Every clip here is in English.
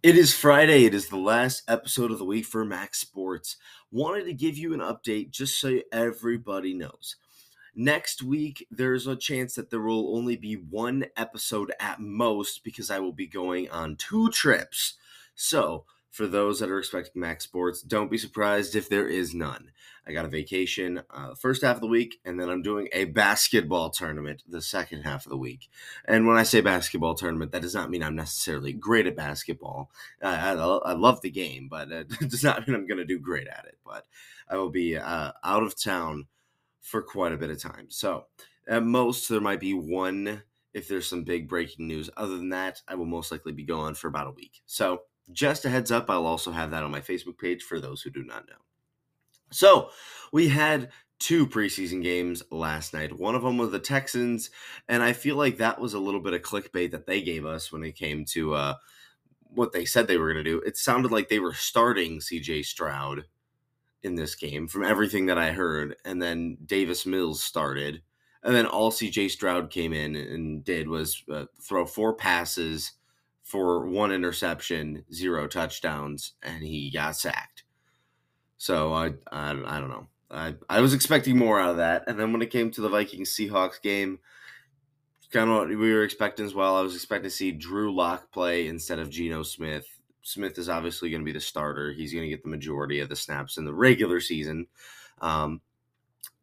It is Friday. It is the last episode of the week for Max'd Sports. Wanted to give you an update just so everybody knows. Next week, there's a chance that there will only be one episode at most because I will be going on two trips. So, for those that are expecting Max'd Sports, don't be surprised if there is none. I got a vacation uh, first half of the week, and then I'm doing a basketball tournament the second half of the week. And when I say basketball tournament, that does not mean I'm necessarily great at basketball. Uh, I, I, love the game, but it does not mean I'm going to do great at it. But I will be uh, out of town for quite a bit of time. So at most, there might be one if there's some big breaking news. Other than that, I will most likely be gone for about a week. So just a heads up, I'll also have that on my Facebook page for those who do not know. So we had two preseason games last night. One of them was the Texans, and I feel like that was a little bit of clickbait that they gave us when it came to uh, what they said they were going to do. It sounded like they were starting CJ Stroud in this game from everything that I heard, and then Davis Mills started. And then all CJ Stroud came in and did was uh, throw four passes for one interception, zero touchdowns, and he got sacked. So I, I, I don't know. I, I was expecting more out of that. And then when it came to the Vikings Seahawks game, kind of what we were expecting as well. I was expecting to see Drew Lock play instead of Geno Smith. Smith is obviously going to be the starter. He's going to get the majority of the snaps in the regular season. Um,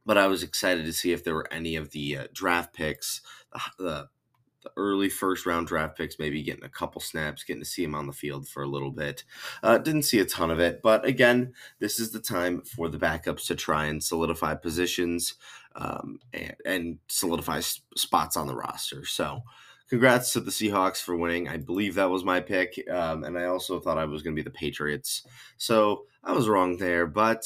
but I was excited to see if there were any of the uh, draft picks, the, the the early first round draft picks, maybe getting a couple snaps, getting to see him on the field for a little bit. Uh, didn't see a ton of it, but again, this is the time for the backups to try and solidify positions um, and, and, solidify spots on the roster. So, congrats to the Seahawks for winning. I believe that was my pick, um, and I also thought I was going to be the Patriots. So I was wrong there, but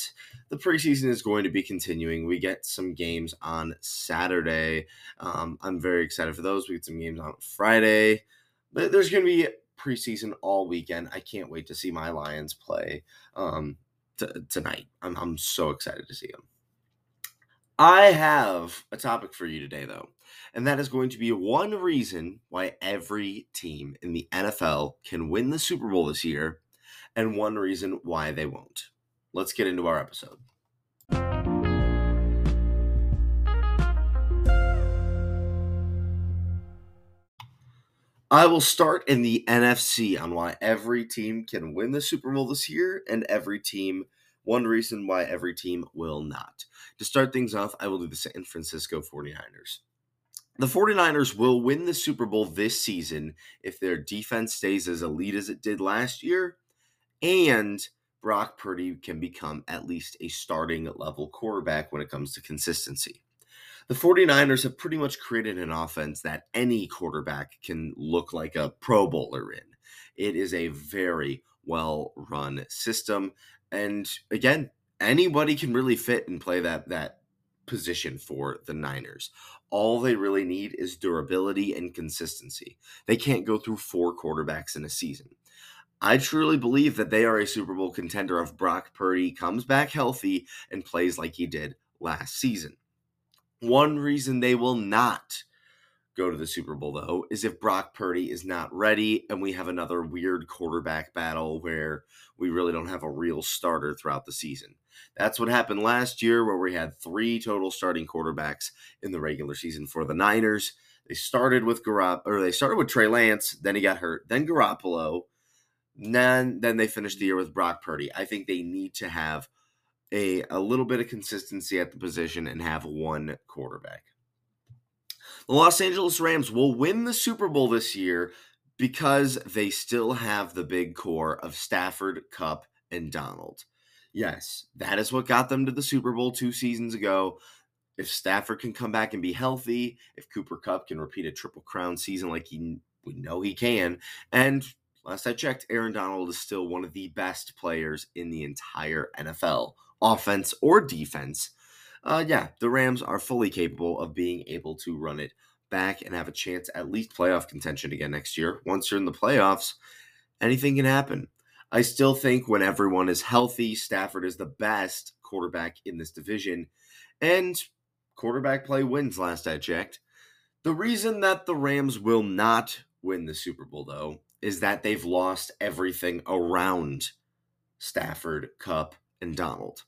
the preseason is going to be continuing. We get some games on Saturday. Um, I'm very excited for those. We get some games on Friday. But there's going to be preseason all weekend. I can't wait to see my Lions play um, t- tonight. I'm, I'm so excited to see them. I have a topic for you today, though, and that is going to be one reason why every team in the NFL can win the Super Bowl this year, and one reason why they won't. Let's get into our episode. I will start in the NFC on why every team can win the Super Bowl this year and every team, one reason why every team will not. To start things off, I will do the San Francisco 49ers. The 49ers will win the Super Bowl this season if their defense stays as elite as it did last year and Brock Purdy can become at least a starting level quarterback when it comes to consistency. The 49ers have pretty much created an offense that any quarterback can look like a Pro Bowler in. It is a very well run system. And again, anybody can really fit and play that that position for the Niners. All they really need is durability and consistency. They can't go through four quarterbacks in a season. I truly believe that they are a Super Bowl contender if Brock Purdy comes back healthy and plays like he did last season. One reason they will not go to the Super Bowl, though, is if Brock Purdy is not ready and we have another weird quarterback battle where we really don't have a real starter throughout the season. That's what happened last year, where we had three total starting quarterbacks in the regular season for the Niners. They started with Garop, or they started with Trey Lance, then he got hurt, then Garoppolo, then then they finished the year with Brock Purdy. I think they need to have a a little bit of consistency at the position and have one quarterback. The Los Angeles Rams will win the Super Bowl this year because they still have the big core of Stafford, Kupp, and Donald. Yes, that is what got them to the Super Bowl two seasons ago. If Stafford can come back and be healthy, if Cooper Kupp can repeat a triple crown season like he we know he can, and last I checked, Aaron Donald is still one of the best players in the entire NFL, offense or defense. Uh, yeah, the Rams are fully capable of being able to run it back and have a chance at least playoff contention again next year. Once you're in the playoffs, anything can happen. I still think when everyone is healthy, Stafford is the best quarterback in this division, and quarterback play wins last I checked. The reason that the Rams will not win the Super Bowl, though, is that they've lost everything around Stafford, Kupp, and Donald.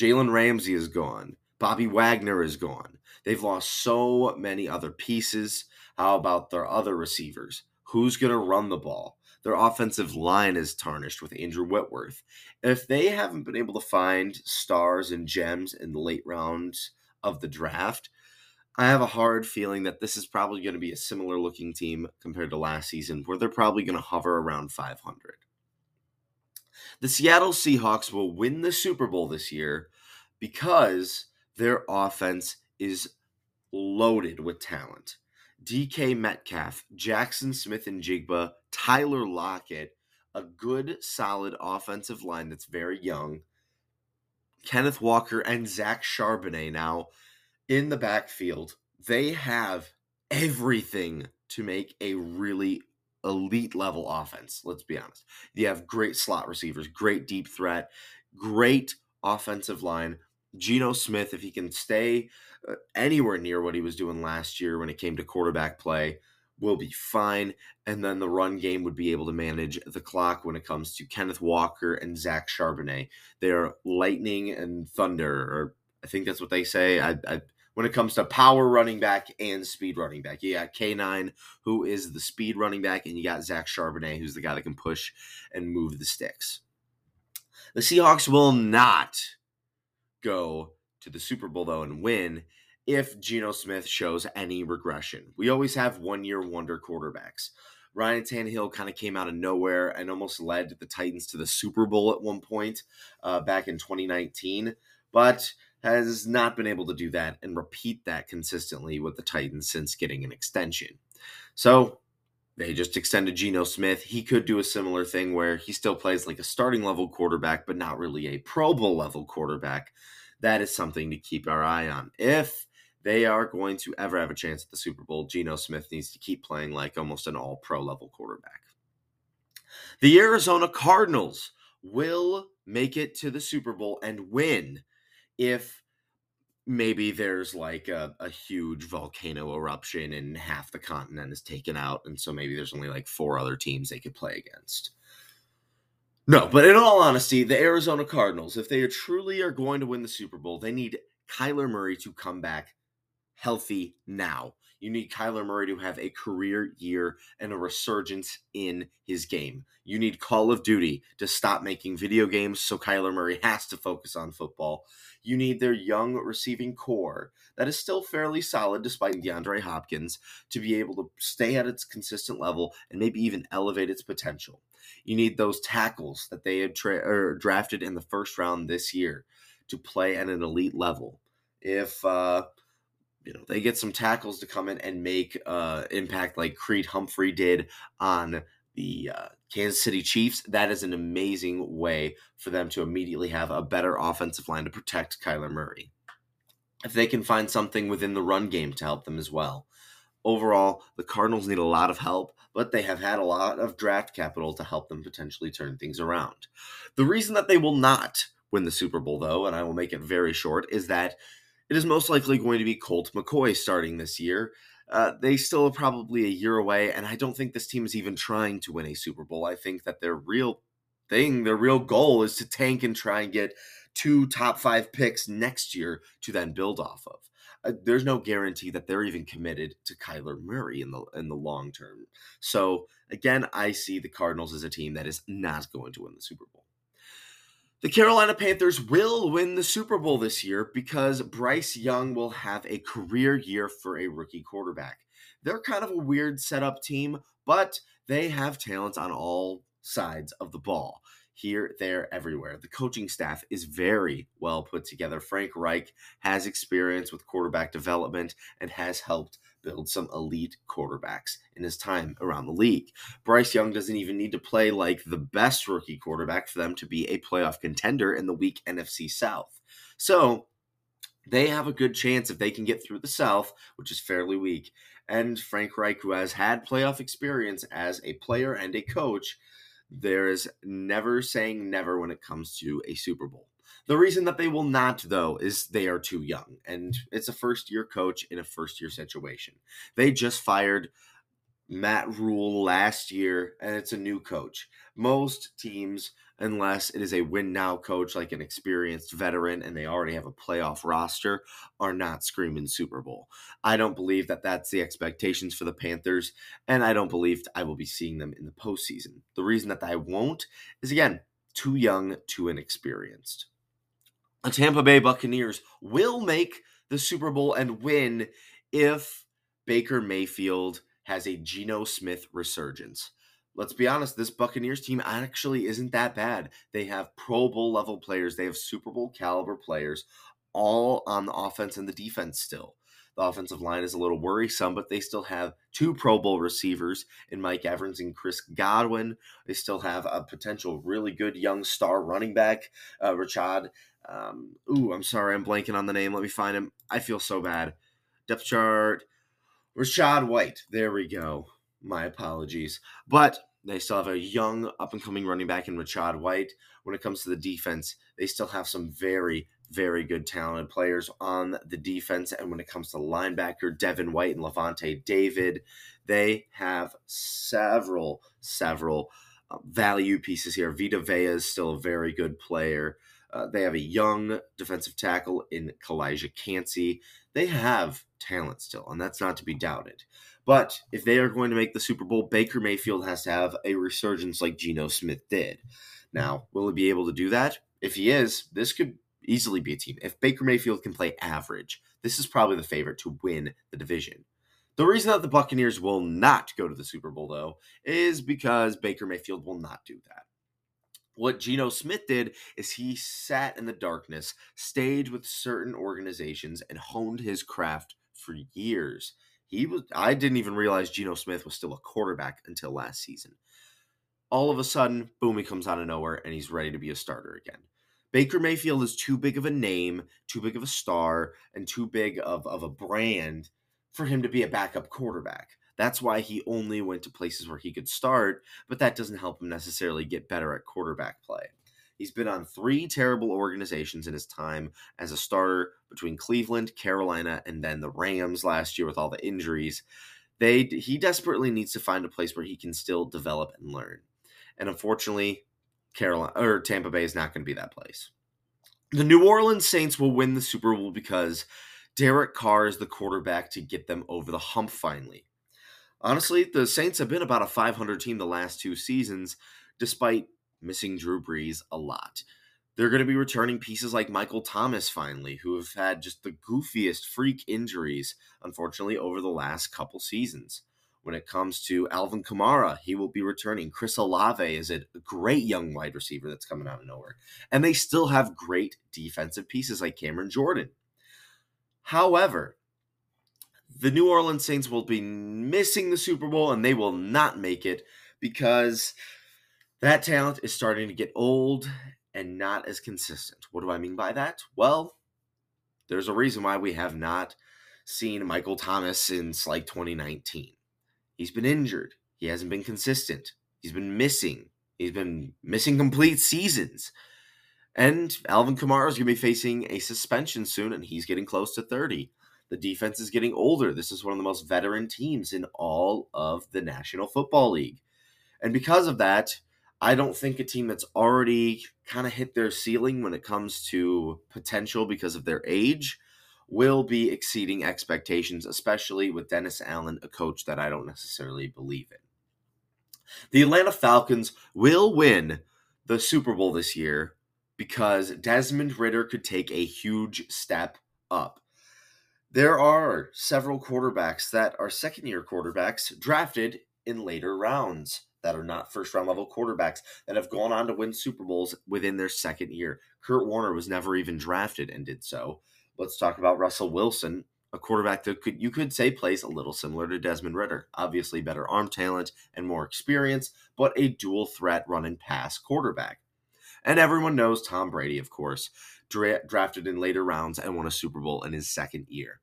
Jalen Ramsey is gone. Bobby Wagner is gone. They've lost so many other pieces. How about their other receivers? Who's going to run the ball? Their offensive line is tarnished with Andrew Whitworth. If they haven't been able to find stars and gems in the late rounds of the draft, I have a hard feeling that this is probably going to be a similar looking team compared to last season, where they're probably going to hover around 500. The Seattle Seahawks will win the Super Bowl this year because their offense is loaded with talent. DK Metcalf, Jaxon Smith-Njigba, Tyler Lockett, a good, solid offensive line that's very young. Kenneth Walker and Zach Charbonnet now in the backfield. They have everything to make a really elite level offense. Let's be honest. You have great slot receivers, great deep threat, great offensive line. Geno Smith, if he can stay uh, anywhere near what he was doing last year when it came to quarterback play, will be fine. And then the run game would be able to manage the clock when it comes to Kenneth Walker and Zach Charbonnet. They're lightning and thunder, or I think that's what they say. I, I when it comes to power running back and speed running back. You got K9, who is the speed running back, and you got Zach Charbonnet, who's the guy that can push and move the sticks. The Seahawks will not go to the Super Bowl, though, and win if Geno Smith shows any regression. We always have one year wonder quarterbacks. Ryan Tannehill kind of came out of nowhere and almost led the Titans to the Super Bowl at one point uh, back in 2019. But has not been able to do that and repeat that consistently with the Titans since getting an extension. So they just extended Geno Smith. He could do a similar thing where he still plays like a starting level quarterback, but not really a Pro Bowl level quarterback. That is something to keep our eye on. If they are going to ever have a chance at the Super Bowl, Geno Smith needs to keep playing like almost an all pro level quarterback. The Arizona Cardinals will make it to the Super Bowl and win if maybe there's like a, a, huge volcano eruption and half the continent is taken out and so maybe there's only like four other teams they could play against. No but in all honesty the arizona cardinals if they are truly are going to win the super bowl they need kyler murray to come back healthy now you need Kyler Murray to have a career year and a resurgence in his game. You need Call of Duty to stop making video games so Kyler Murray has to focus on football. You need their young receiving core that is still fairly solid despite DeAndre Hopkins to be able to stay at its consistent level and maybe even elevate its potential. You need those tackles that they had tra- drafted in the first round this year to play at an elite level. If uh, you know they get some tackles to come in and make uh, impact like Creed Humphrey did on the uh, Kansas City Chiefs, that is an amazing way for them to immediately have a better offensive line to protect Kyler Murray. If they can find something within the run game to help them as well. Overall, the Cardinals need a lot of help, but they have had a lot of draft capital to help them potentially turn things around. The reason that they will not win the Super Bowl, though, and I will make it very short, is that it is most likely going to be Colt McCoy starting this year. Uh, they still are probably a year away, and I don't think this team is even trying to win a Super Bowl. I think that their real thing, their real goal is to tank and try and get two top five picks next year to then build off of. Uh, there's no guarantee that they're even committed to Kyler Murray in the in the long term. So again, I see the Cardinals as a team that is not going to win the Super Bowl. The Carolina Panthers will win the Super Bowl this year because Bryce Young will have a career year for a rookie quarterback. They're kind of a weird setup team, but they have talent on all sides of the ball. Here, there, everywhere. The coaching staff is very well put together. Frank Reich has experience with quarterback development and has helped build some elite quarterbacks in his time around the league. Bryce Young doesn't even need to play like the best rookie quarterback for them to be a playoff contender in the weak NFC South. So they have a good chance if they can get through the South, which is fairly weak. And Frank Reich, who has had playoff experience as a player and a coach, there is never saying never when it comes to a Super Bowl. The reason that they will not, though, is they are too young, and it's a first year coach in a first year situation. They just fired Matt Rhule last year, and it's a new coach. Most teams, unless it is a win now coach like an experienced veteran and they already have a playoff roster, are not screaming Super Bowl. I don't believe that that's the expectations for the Panthers, and I don't believe I will be seeing them in the postseason. The reason that I won't is again, too young, too inexperienced. The Tampa Bay Buccaneers will make the Super Bowl and win if Baker Mayfield has a Geno Smith resurgence. Let's be honest, this Buccaneers team actually isn't that bad. They have Pro Bowl level players, they have Super Bowl caliber players, all on the offense and the defense still. The offensive line is a little worrisome, but they still have two Pro Bowl receivers in Mike Evans and Chris Godwin. They still have a potential really good young star running back, uh, Rashad. Um, ooh, I'm sorry, I'm blanking on the name. Let me find him. I feel so bad. Depth chart. Rachaad White. There we go. My apologies. But they still have a young, up and coming running back in Rachaad White. When it comes to the defense, they still have some very, very good talented players on the defense. And when it comes to linebacker, Devin White and Lavonte David, they have several, several uh, value pieces here. Vita Vea is still a very good player. Uh, they have a young defensive tackle in Calijah Kancey. They have talent still, and that's not to be doubted. But if they are going to make the Super Bowl, Baker Mayfield has to have a resurgence like Geno Smith did. Now, will he be able to do that? If he is, this could easily be a team. If Baker Mayfield can play average, this is probably the favorite to win the division. The reason that the Buccaneers will not go to the Super Bowl, though, is because Baker Mayfield will not do that. What Geno Smith did is he sat in the darkness, stayed with certain organizations, and honed his craft for years. He was I didn't even realize Geno Smith was still a quarterback until last season. All of a sudden, boom, he comes out of nowhere and he's ready to be a starter again. Baker Mayfield is too big of a name, too big of a star, and too big of, of a brand for him to be a backup quarterback. That's why he only went to places where he could start, but that doesn't help him necessarily get better at quarterback play. He's been on three terrible organizations in his time as a starter between Cleveland, Carolina, and then the Rams last year with all the injuries. They he desperately needs to find a place where he can still develop and learn. And unfortunately, Carolina or Tampa Bay is not going to be that place. The New Orleans Saints will win the Super Bowl because Derek Carr is the quarterback to get them over the hump finally. Honestly, the Saints have been about a 500 team the last two seasons, despite missing Drew Brees a lot. They're going to be returning pieces like Michael Thomas finally, who have had just the goofiest freak injuries, unfortunately, over the last couple seasons. When it comes to Alvin Kamara, he will be returning. Chris Olave is a great young wide receiver that's coming out of nowhere. And they still have great defensive pieces like Cameron Jordan. However, the New Orleans Saints will be missing the Super Bowl and they will not make it because that talent is starting to get old and not as consistent. What do I mean by that? Well, there's a reason why we have not seen Michael Thomas since like 2019. He's been injured. He hasn't been consistent. He's been missing. He's been missing complete seasons. And Alvin Kamara is going to be facing a suspension soon, and he's getting close to 30. The defense is getting older. This is one of the most veteran teams in all of the National Football League. And because of that, I don't think a team that's already kind of hit their ceiling when it comes to potential because of their age will be exceeding expectations, especially with Dennis Allen, a coach that I don't necessarily believe in. The Atlanta Falcons will win the Super Bowl this year because Desmond Ridder could take a huge step up. There are several quarterbacks that are second year quarterbacks drafted in later rounds that are not first round level quarterbacks that have gone on to win Super Bowls within their second year. Kurt Warner was never even drafted and did so. Let's talk about Russell Wilson, a quarterback that could you could say plays a little similar to Desmond Ridder. Obviously better arm talent and more experience, but a dual threat run and pass quarterback. And everyone knows Tom Brady, of course, dra- drafted in later rounds and won a Super Bowl in his second year.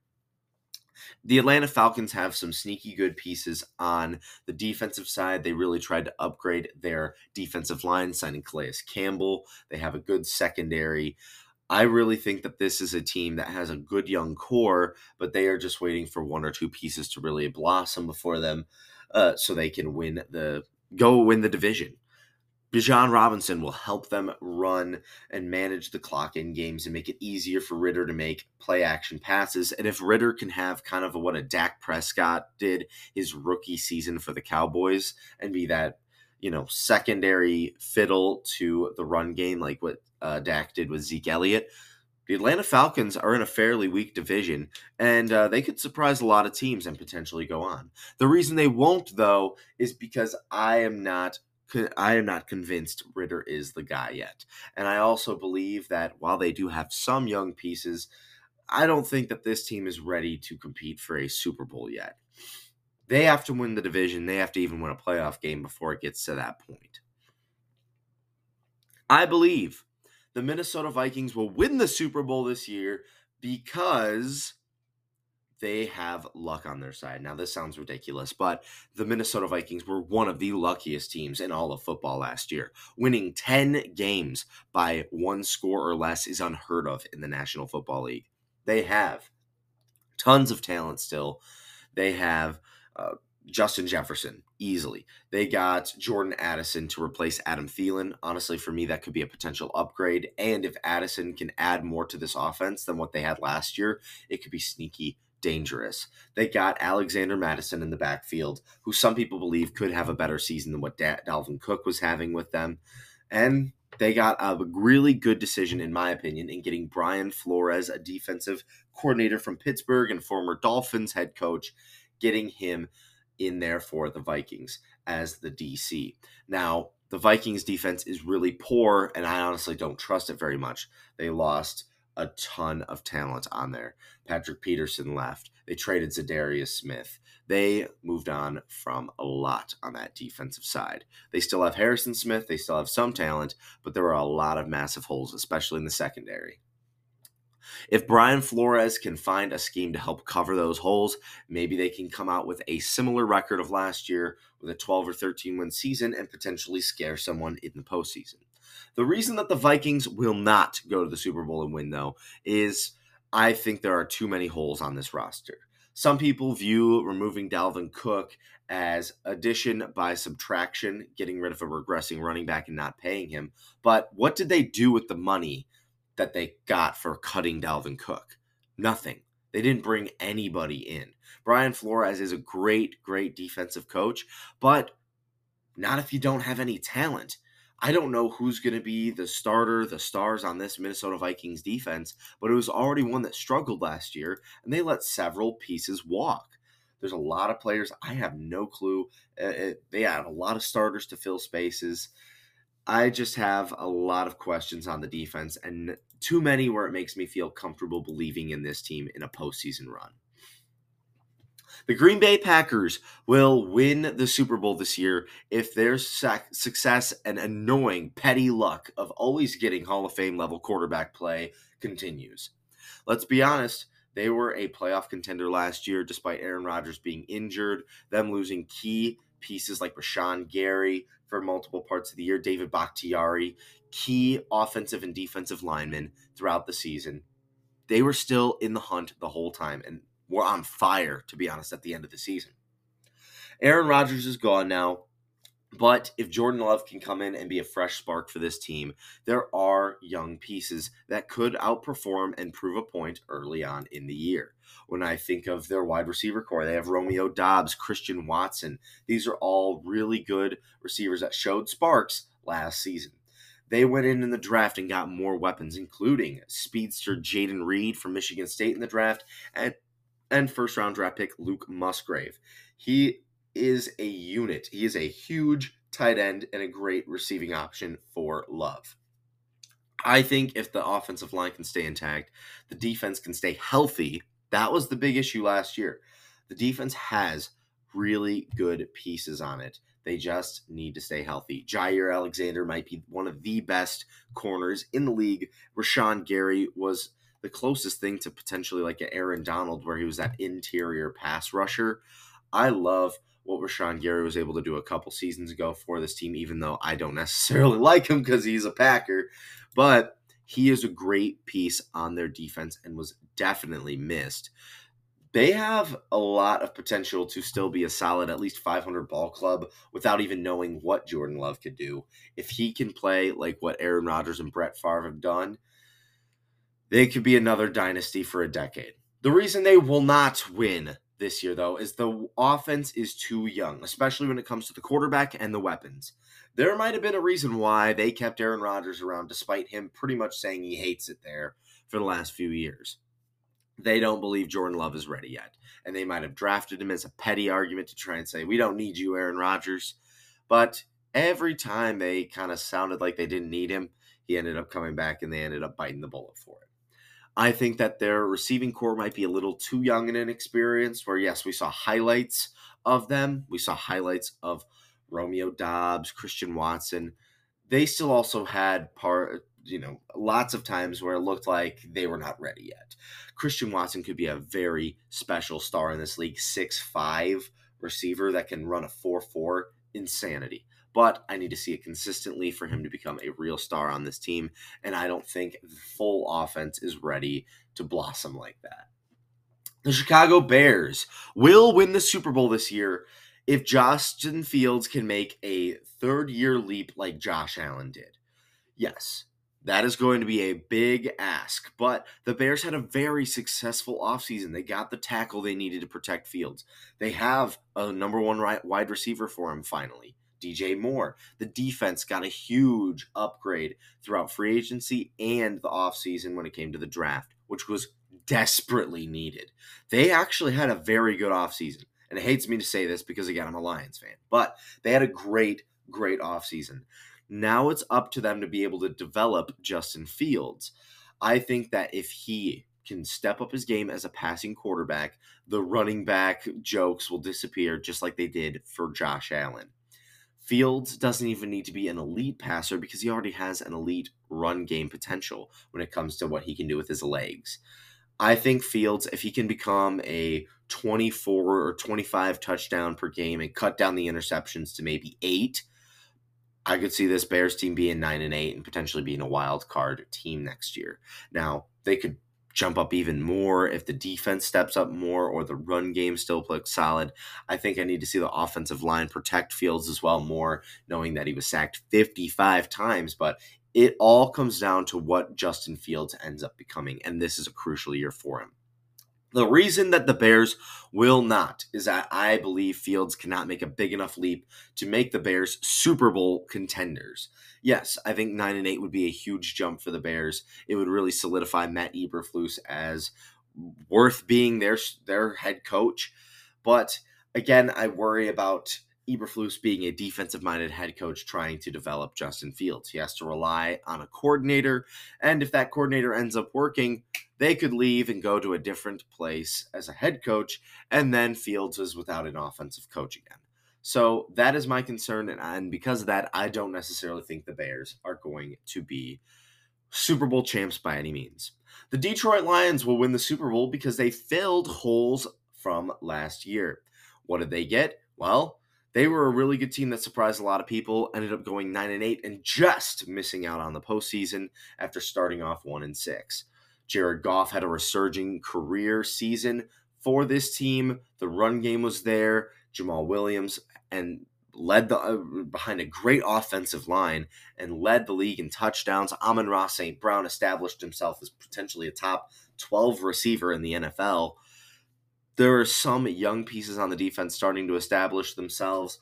The Atlanta Falcons have some sneaky good pieces on the defensive side. They really tried to upgrade their defensive line, signing Calais Campbell. They have a good secondary. I really think that this is a team that has a good young core, but they are just waiting for one or two pieces to really blossom before them uh, so they can win the go win the division. Bijan Robinson will help them run and manage the clock in games and make it easier for Ridder to make play action passes. And if Ridder can have kind of what a Dak Prescott did his rookie season for the Cowboys and be that, you know, secondary fiddle to the run game, like what uh, Dak did with Zeke Elliott, the Atlanta Falcons are in a fairly weak division, and uh, they could surprise a lot of teams and potentially go on. The reason they won't, though, is because I am not I am not convinced Ridder is the guy yet. And I also believe that while they do have some young pieces, I don't think that this team is ready to compete for a Super Bowl yet. They have to win the division, they have to even win a playoff game before it gets to that point. I believe the Minnesota Vikings will win the Super Bowl this year because they have luck on their side. Now, this sounds ridiculous, but the Minnesota Vikings were one of the luckiest teams in all of football last year. Winning 10 games by one score or less is unheard of in the National Football League. They have tons of talent still. They have uh, Justin Jefferson easily. They got Jordan Addison to replace Adam Thielen. Honestly, for me, that could be a potential upgrade. And if Addison can add more to this offense than what they had last year, it could be sneaky dangerous. They got Alexander Mattison in the backfield, who some people believe could have a better season than what da- Dalvin Cook was having with them. And they got a really good decision, in my opinion, in getting Brian Flores, a defensive coordinator from Pittsburgh and former Dolphins head coach, getting him in there for the Vikings as the DC. Now, the Vikings defense is really poor, and I honestly don't trust it very much. They lost a ton of talent on there. Patrick Peterson left. They traded Za'Darius Smith. They moved on from a lot on that defensive side. They still have Harrison Smith. They still have some talent, but there are a lot of massive holes, especially in the secondary. If Brian Flores can find a scheme to help cover those holes, maybe they can come out with a similar record of last year with a 12 or 13 win season and potentially scare someone in the postseason. The reason that the Vikings will not go to the Super Bowl and win, though, is I think there are too many holes on this roster. Some people view removing Dalvin Cook as addition by subtraction, getting rid of a regressing running back and not paying him. But what did they do with the money that they got for cutting Dalvin Cook? Nothing. They didn't bring anybody in. Brian Flores is a great, great defensive coach, but not if you don't have any talent. I don't know who's going to be the starter, the stars on this Minnesota Vikings defense, but it was already one that struggled last year, and they let several pieces walk. There's a lot of players. I have no clue. Uh, it, they had a lot of starters to fill spaces. I just have a lot of questions on the defense, and too many where it makes me feel comfortable believing in this team in a postseason run. The Green Bay Packers will win the Super Bowl this year if their success and annoying petty luck of always getting Hall of Fame level quarterback play continues. Let's be honest, they were a playoff contender last year despite Aaron Rodgers being injured, them losing key pieces like Rashan Gary for multiple parts of the year, David Bakhtiari, key offensive and defensive linemen throughout the season. They were still in the hunt the whole time, and were on fire, to be honest, at the end of the season. Aaron Rodgers is gone now, but if Jordan Love can come in and be a fresh spark for this team, there are young pieces that could outperform and prove a point early on in the year. When I think of their wide receiver core, they have Romeo Doubs, Christian Watson. These are all really good receivers that showed sparks last season. They went in in the draft and got more weapons, including speedster Jayden Reed from Michigan State in the draft and and first round draft pick Luke Musgrave. He is a unit. He is a huge tight end and a great receiving option for Love. I think if the offensive line can stay intact, the defense can stay healthy. That was the big issue last year. The defense has really good pieces on it. They just need to stay healthy. Jaire Alexander might be one of the best corners in the league. Rashan Gary was the closest thing to potentially like an Aaron Donald, where he was that interior pass rusher. I love what Rashan Gary was able to do a couple seasons ago for this team, even though I don't necessarily like him because he's a Packer. But he is a great piece on their defense and was definitely missed. they have a lot of potential to still be a solid, at least 500 ball club without even knowing what Jordan Love could do. If he can play like what Aaron Rodgers and Brett Favre have done, they could be another dynasty for a decade. The reason they will not win this year, though, is the offense is too young, especially when it comes to the quarterback and the weapons. There might have been a reason why they kept Aaron Rodgers around, despite him pretty much saying he hates it there for the last few years. They don't believe Jordan Love is ready yet. And they might have drafted him as a petty argument to try and say, we don't need you, Aaron Rodgers. But every time they kind of sounded like they didn't need him, he ended up coming back and they ended up biting the bullet for it. I think that their receiving core might be a little too young and inexperienced. Where, yes, we saw highlights of them. We saw highlights of Romeo Doubs, Christian Watson. They still also had part, you know, lots of times where it looked like they were not ready yet. Christian Watson could be a very special star in this league, six five receiver that can run a 4 4. Insanity but I need to see it consistently for him to become a real star on this team. And I don't think the full offense is ready to blossom like that. The Chicago Bears will win the Super Bowl this year if Justin Fields can make a third year leap like Josh Allen did. Yes, that is going to be a big ask, but the Bears had a very successful offseason. They got the tackle they needed to protect Fields. They have a number one wide receiver for him finally. DJ Moore. The defense got a huge upgrade throughout free agency and the offseason when it came to the draft, which was desperately needed. They actually had a very good offseason. And it hates me to say this because, again, I'm a Lions fan, but they had a great, great offseason. Now it's up to them to be able to develop Justin Fields. I think that if he can step up his game as a passing quarterback, the running back jokes will disappear just like they did for Josh Allen. Fields doesn't even need to be an elite passer because he already has an elite run game potential when it comes to what he can do with his legs. I think Fields, if he can become a 24 or 25 touchdown per game and cut down the interceptions to maybe eight, I could see this Bears team being nine and eight and potentially being a wild card team next year. Now, they could jump up even more if the defense steps up more or the run game still looks solid. I think I need to see the offensive line protect Fields as well more, knowing that he was sacked 55 times. But it all comes down to what Justin Fields ends up becoming, and this is a crucial year for him. The reason that the Bears will not is that I believe Fields cannot make a big enough leap to make the Bears Super Bowl contenders. Yes, I think 9 and 8 would be a huge jump for the Bears. It would really solidify Matt Eberflus as worth being their their head coach. But again, I worry about Eberflus being a defensive minded head coach trying to develop Justin Fields. He has to rely on a coordinator, and if that coordinator ends up working, they could leave and go to a different place as a head coach, and then Fields is without an offensive coach again. So that is my concern, and because of that, I don't necessarily think the Bears are going to be Super Bowl champs by any means. The Detroit Lions will win the Super Bowl because they filled holes from last year. What did they get? Well, they were a really good team that surprised a lot of people, ended up going 9 and 8 and just missing out on the postseason after starting off 1 and 6. Jared Goff had a resurging career season for this team. The run game was there. Jamaal Williams and led the uh, behind a great offensive line and led the league in touchdowns. Amon-Ra St. Brown established himself as potentially a top 12 receiver in the NFL. There are some young pieces on the defense starting to establish themselves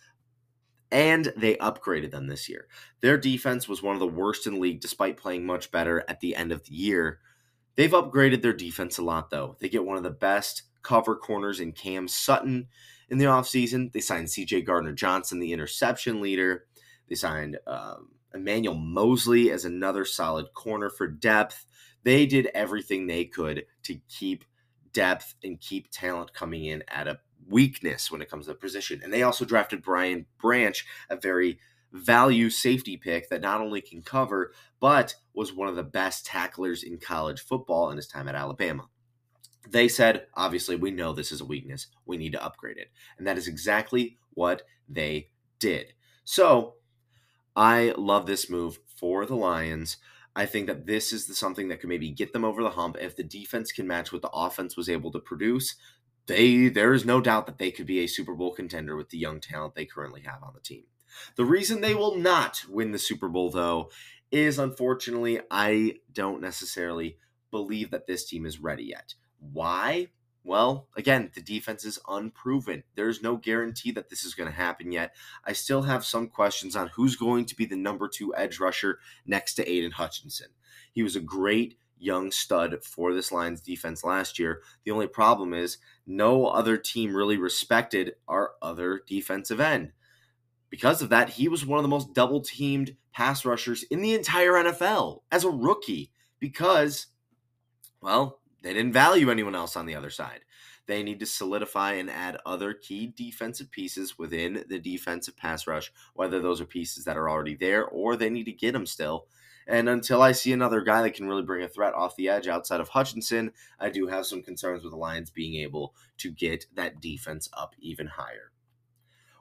and they upgraded them this year. Their defense was one of the worst in the league despite playing much better at the end of the year. They've upgraded their defense a lot, though. They get one of the best cover corners in Cam Sutton in the offseason. They signed CJ Gardner Johnson, the interception leader. They signed um, Emmanuel Moseley as another solid corner for depth. They did everything they could to keep depth and keep talent coming in at a weakness when it comes to the position. And they also drafted Brian Branch, a very value safety pick that not only can cover, but was one of the best tacklers in college football in his time at Alabama. They said, obviously, we know this is a weakness. We need to upgrade it. And that is exactly what they did. So I love this move for the Lions. I think that this is the, something that could maybe get them over the hump. If the defense can match what the offense was able to produce, they there is no doubt that they could be a Super Bowl contender with the young talent they currently have on the team. The reason they will not win the Super Bowl though is unfortunately I don't necessarily believe that this team is ready yet. Why? Well, again, the defense is unproven. There's no guarantee that this is going to happen yet. I still have some questions on who's going to be the number two edge rusher next to Aidan Hutchinson. He was a great young stud for this Lions defense last year. The only problem is no other team really respected our other defensive end. Because of that, he was one of the most double teamed pass rushers in the entire NFL as a rookie because, well, they didn't value anyone else on the other side. They need to solidify and add other key defensive pieces within the defensive pass rush, whether those are pieces that are already there or they need to get them still. And until I see another guy that can really bring a threat off the edge outside of Hutchinson, I do have some concerns with the Lions being able to get that defense up even higher.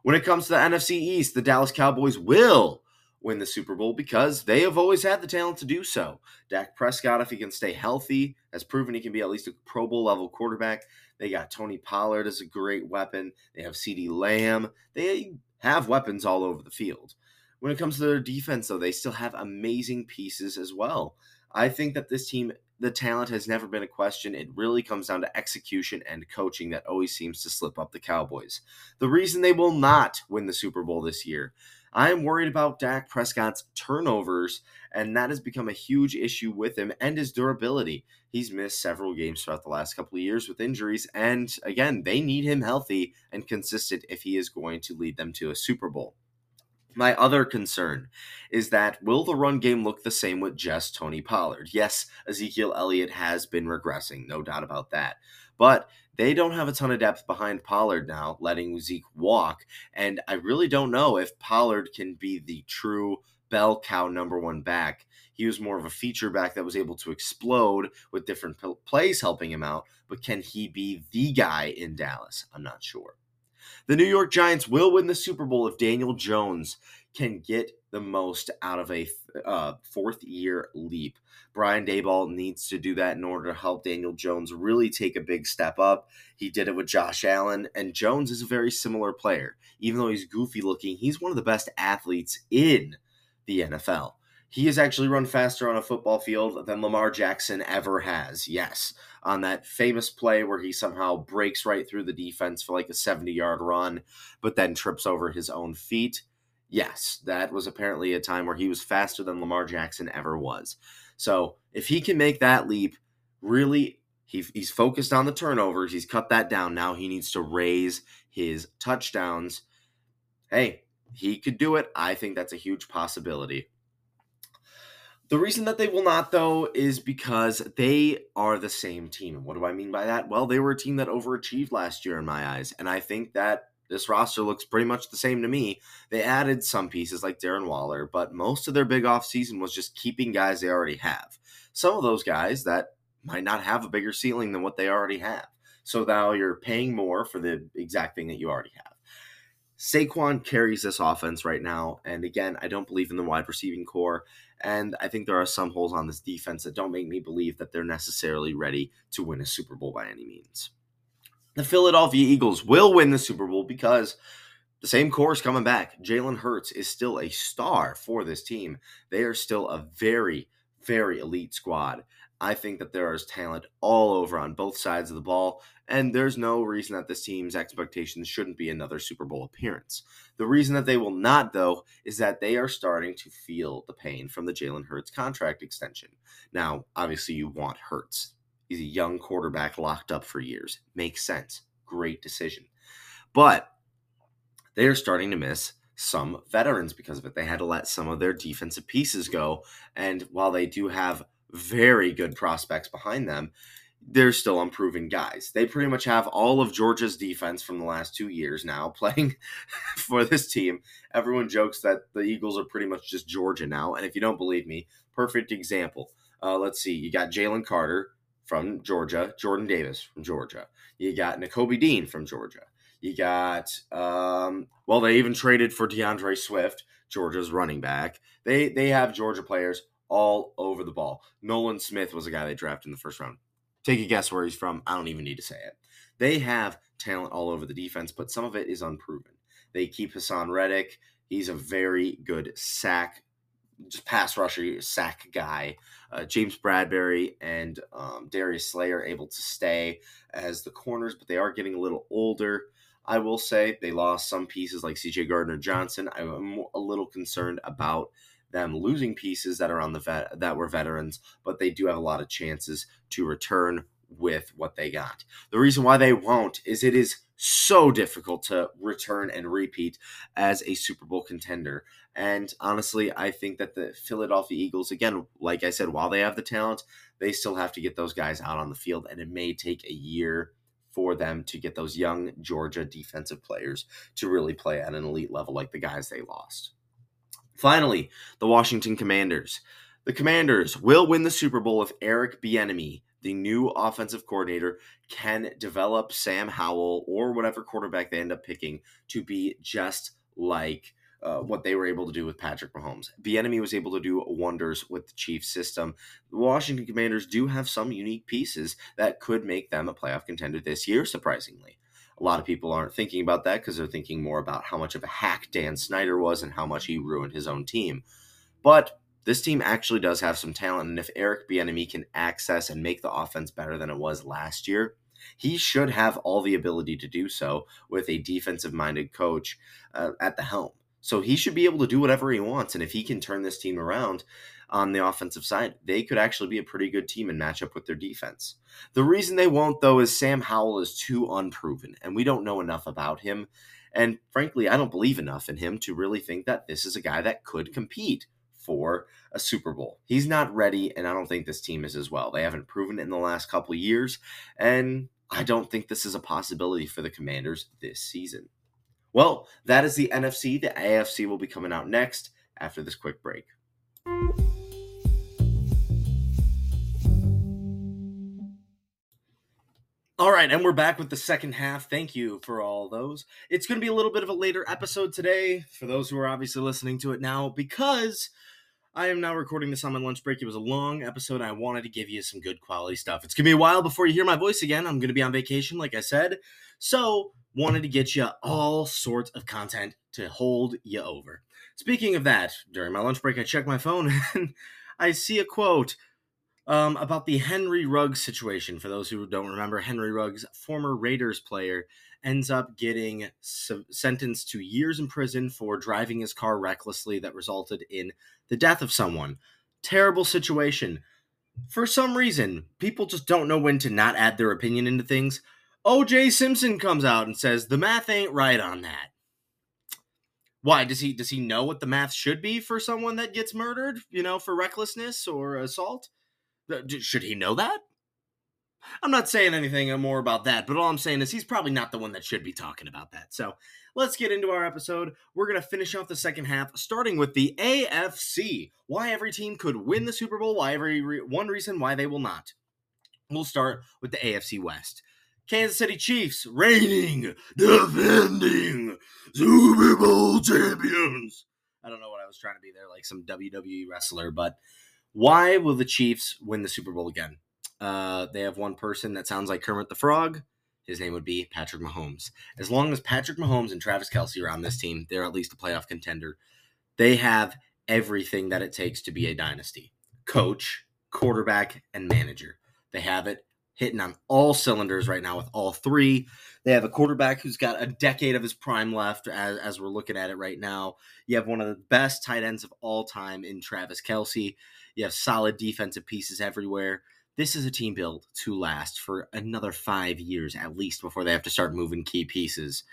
When it comes to the NFC East, the Dallas Cowboys will win the Super Bowl because they have always had the talent to do so. Dak Prescott, if he can stay healthy, has proven he can be at least a Pro Bowl level quarterback. They got Tony Pollard as a great weapon. They have CeeDee Lamb. They have weapons all over the field. When it comes to their defense, though, they still have amazing pieces as well. I think that this team, the talent has never been a question. It really comes down to execution and coaching that always seems to slip up the Cowboys. The reason they will not win the Super Bowl this year I am worried about Dak Prescott's turnovers, and that has become a huge issue with him and his durability. He's missed several games throughout the last couple of years with injuries, and again, they need him healthy and consistent if he is going to lead them to a Super Bowl. My other concern is that will the run game look the same with just Tony Pollard? Yes, Ezekiel Elliott has been regressing, no doubt about that. But they don't have a ton of depth behind Pollard now, letting Zeke walk. And I really don't know if Pollard can be the true bell cow number one back. He was more of a feature back that was able to explode with different plays helping him out. But can he be the guy in Dallas? I'm not sure. The New York Giants will win the Super Bowl if Daniel Jones can get the most out of a uh, fourth year leap. Brian Daboll needs to do that in order to help Daniel Jones really take a big step up. He did it with Josh Allen, and Jones is a very similar player. Even though he's goofy looking, he's one of the best athletes in the NFL. He has actually run faster on a football field than Lamar Jackson ever has. Yes, on that famous play where he somehow breaks right through the defense for like a 70 yard run, but then trips over his own feet. Yes, that was apparently a time where he was faster than Lamar Jackson ever was. So if he can make that leap, really, he, he's focused on the turnovers. He's cut that down. Now he needs to raise his touchdowns. Hey, he could do it. I think that's a huge possibility. The reason that they will not, though, is because they are the same team. And what do I mean by that? Well, they were a team that overachieved last year in my eyes. And I think that this roster looks pretty much the same to me. They added some pieces like Darren Waller, but most of their big offseason was just keeping guys they already have. Some of those guys that might not have a bigger ceiling than what they already have. So now you're paying more for the exact thing that you already have. Saquon carries this offense right now. And again, I don't believe in the wide receiving core. And I think there are some holes on this defense that don't make me believe that they're necessarily ready to win a Super Bowl by any means the Philadelphia Eagles will win the Super Bowl because the same core is coming back. Jalen Hurts is still a star for this team. They are still a very, very elite squad. I think that there is talent all over on both sides of the ball, and there's no reason that this team's expectations shouldn't be another Super Bowl appearance. The reason that they will not, though, is that they are starting to feel the pain from the Jalen Hurts contract extension. Now, obviously, you want Hurts. He's a young quarterback locked up for years. Makes sense. Great decision. But they are starting to miss some veterans because of it. They had to let some of their defensive pieces go. And while they do have very good prospects behind them, they're still unproven guys. They pretty much have all of Georgia's defense from the last two years now playing for this team. Everyone jokes that the Eagles are pretty much just Georgia now. And if you don't believe me, perfect example. Uh, let's see. You got Jalen Carter, from Georgia, Jordan Davis from Georgia. You got Nakobe Dean from Georgia. You got, um, well, they even traded for D'Andre Swift, Georgia's running back. They they have Georgia players all over the ball. Nolan Smith was a guy they drafted in the first round. Take a guess where he's from. I don't even need to say it. They have talent all over the defense, but some of it is unproven. They keep Haason Reddick. He's a very good sack, just pass rusher, sack guy. Uh, James Bradberry and um, Darius Slay are able to stay as the corners, but they are getting a little older. I will say they lost some pieces like CJ Gardner Johnson. I'm a little concerned about them losing pieces that are on the vet that were veterans, but they do have a lot of chances to return with what they got. The reason why they won't is it is so difficult to return and repeat as a Super Bowl contender. And honestly, I think that the Philadelphia Eagles, again, like I said, while they have the talent, they still have to get those guys out on the field, and it may take a year for them to get those young Georgia defensive players to really play at an elite level like the guys they lost. Finally, the Washington Commanders. The Commanders will win the Super Bowl if Eric Bieniemy, the new offensive coordinator, can develop Sam Howell or whatever quarterback they end up picking to be just like uh, what they were able to do with Patrick Mahomes. Bieniemy was able to do wonders with the Chiefs system. The Washington Commanders do have some unique pieces that could make them a playoff contender this year, surprisingly. A lot of people aren't thinking about that because they're thinking more about how much of a hack Dan Snyder was and how much he ruined his own team. But this team actually does have some talent, and if Eric Bieniemy can access and make the offense better than it was last year, he should have all the ability to do so with a defensive-minded coach uh, at the helm. So he should be able to do whatever he wants. And if he can turn this team around on the offensive side, they could actually be a pretty good team and match up with their defense. The reason they won't, though, is Sam Howell is too unproven, and we don't know enough about him. And frankly, I don't believe enough in him to really think that this is a guy that could compete for a Super Bowl. He's not ready, and I don't think this team is as well. They haven't proven it in the last couple years, and I don't think this is a possibility for the Commanders this season. Well, that is the NFC. The AFC will be coming out next after this quick break. Right, and we're back with the second half. Thank you for all those. It's going to be a little bit of a later episode today for those who are obviously listening to it now because I am now recording this on my lunch break. It was a long episode. I wanted to give you some good quality stuff. It's going to be a while before you hear my voice again. I'm going to be on vacation, like I said. So, wanted to get you all sorts of content to hold you over. Speaking of that, during my lunch break, I check my phone and I see a quote um, about the Henry Ruggs situation. For those who don't remember, Henry Ruggs, former Raiders player, ends up getting sentenced to years in prison for driving his car recklessly that resulted in the death of someone. Terrible situation. For some reason, people just don't know when to not add their opinion into things. OJ Simpson comes out and says the math ain't right on that. Why does he does he know what the math should be for someone that gets murdered, you know, for recklessness or assault? Uh, should he know that? I'm not saying anything more about that, but all I'm saying is he's probably not the one that should be talking about that. So let's get into our episode. We're going to finish off the second half, starting with the AFC. Why every team could win the Super Bowl, why every re- one reason why they will not. We'll start with the AFC West. Kansas City Chiefs, reigning, defending Super Bowl champions. I don't know what I was trying to be there, like some WWE wrestler, but why will the Chiefs win the Super Bowl again? Uh, they have one person that sounds like Kermit the Frog. His name would be Patrick Mahomes. As long as Patrick Mahomes and Travis Kelce are on this team, they're at least a playoff contender. They have everything that it takes to be a dynasty coach, quarterback, and manager. They have it hitting on all cylinders right now with all three. They have a quarterback who's got a decade of his prime left as, as we're looking at it right now. You have one of the best tight ends of all time in Travis Kelce. You have solid defensive pieces everywhere. This is a team built to last for another five years at least before they have to start moving key pieces.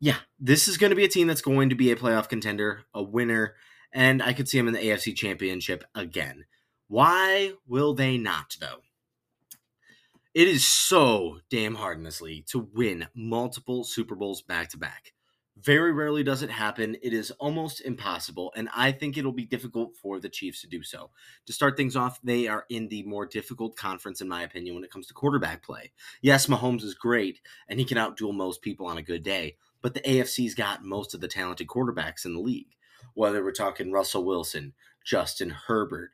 Yeah, this is going to be a team that's going to be a playoff contender, a winner, and I could see them in the AFC Championship again. Why will they not, though? It is so damn hard in this league to win multiple Super Bowls back to back. Very rarely does it happen. It is almost impossible, and I think it'll be difficult for the Chiefs to do so. To start things off, they are in the more difficult conference, in my opinion, when it comes to quarterback play. Yes, Mahomes is great, and he can outduel most people on a good day, but the AFC's got most of the talented quarterbacks in the league. Whether we're talking Russell Wilson, Justin Herbert,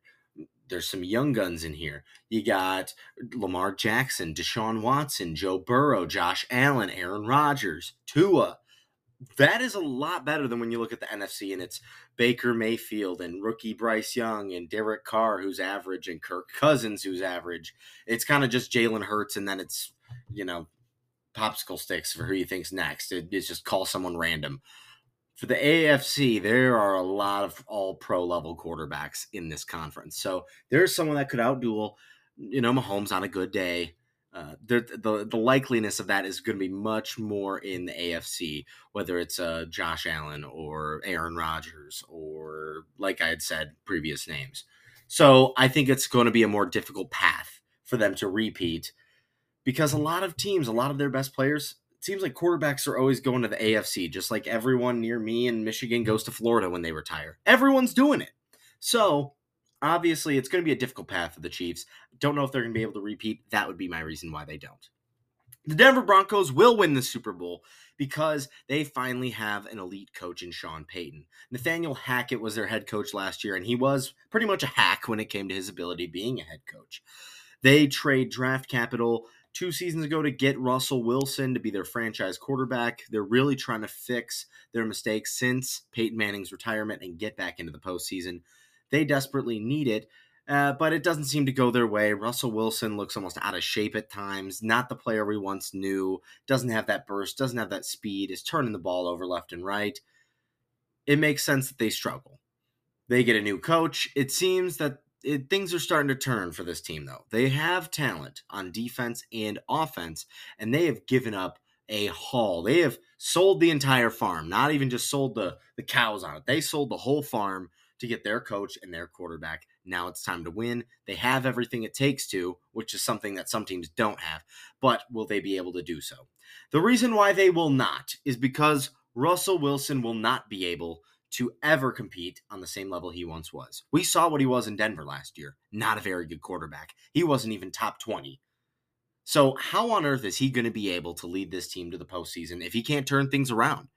there's some young guns in here. You got Lamar Jackson, Deshaun Watson, Joe Burrow, Josh Allen, Aaron Rodgers, Tua. That is a lot better than when you look at the NFC and it's Baker Mayfield and rookie Bryce Young and Derek Carr, who's average, and Kirk Cousins, who's average. It's kind of just Jalen Hurts, and then it's, you know, popsicle sticks for who you think's next. It, it's just call someone random. For the AFC, there are a lot of all pro level quarterbacks in this conference. So there's someone that could outduel, you know, Mahomes on a good day. Uh, the, the the likeliness of that is going to be much more in the AFC, whether it's uh, Josh Allen or Aaron Rodgers or, like I had said, previous names. So I think it's going to be a more difficult path for them to repeat because a lot of teams, a lot of their best players, it seems like quarterbacks are always going to the AFC, just like everyone near me in Michigan goes to Florida when they retire. Everyone's doing it. So obviously, it's going to be a difficult path for the Chiefs. Don't know if they're going to be able to repeat. That would be my reason why they don't. The Denver Broncos will win the Super Bowl because they finally have an elite coach in Sean Payton. Nathaniel Hackett was their head coach last year, and he was pretty much a hack when it came to his ability being a head coach. They trade draft capital two seasons ago to get Russell Wilson to be their franchise quarterback. They're really trying to fix their mistakes since Peyton Manning's retirement and get back into the postseason. They desperately need it, uh, but it doesn't seem to go their way. Russell Wilson looks almost out of shape at times, not the player we once knew, doesn't have that burst, doesn't have that speed, is turning the ball over left and right. It makes sense that they struggle. They get a new coach. It seems that it, things are starting to turn for this team, though. They have talent on defense and offense, and they have given up a haul. They have sold the entire farm, not even just sold the, the cows on it. They sold the whole farm to get their coach and their quarterback. Now it's time to win. They have everything it takes to, which is something that some teams don't have, but will they be able to do so? The reason why they will not is because Russell Wilson will not be able to ever compete on the same level he once was. We saw what he was in Denver last year. Not a very good quarterback. He wasn't even top 20. So, how on earth is he going to be able to lead this team to the postseason if he can't turn things around?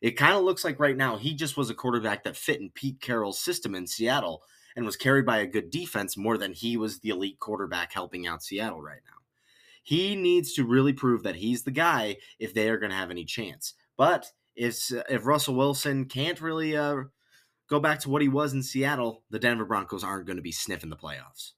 It kind of looks like right now he just was a quarterback that fit in Pete Carroll's system in Seattle and was carried by a good defense more than he was the elite quarterback helping out Seattle right now. He needs to really prove that he's the guy if they are going to have any chance. But if if Russell Wilson can't really uh, go back to what he was in Seattle, the Denver Broncos aren't going to be sniffing the playoffs.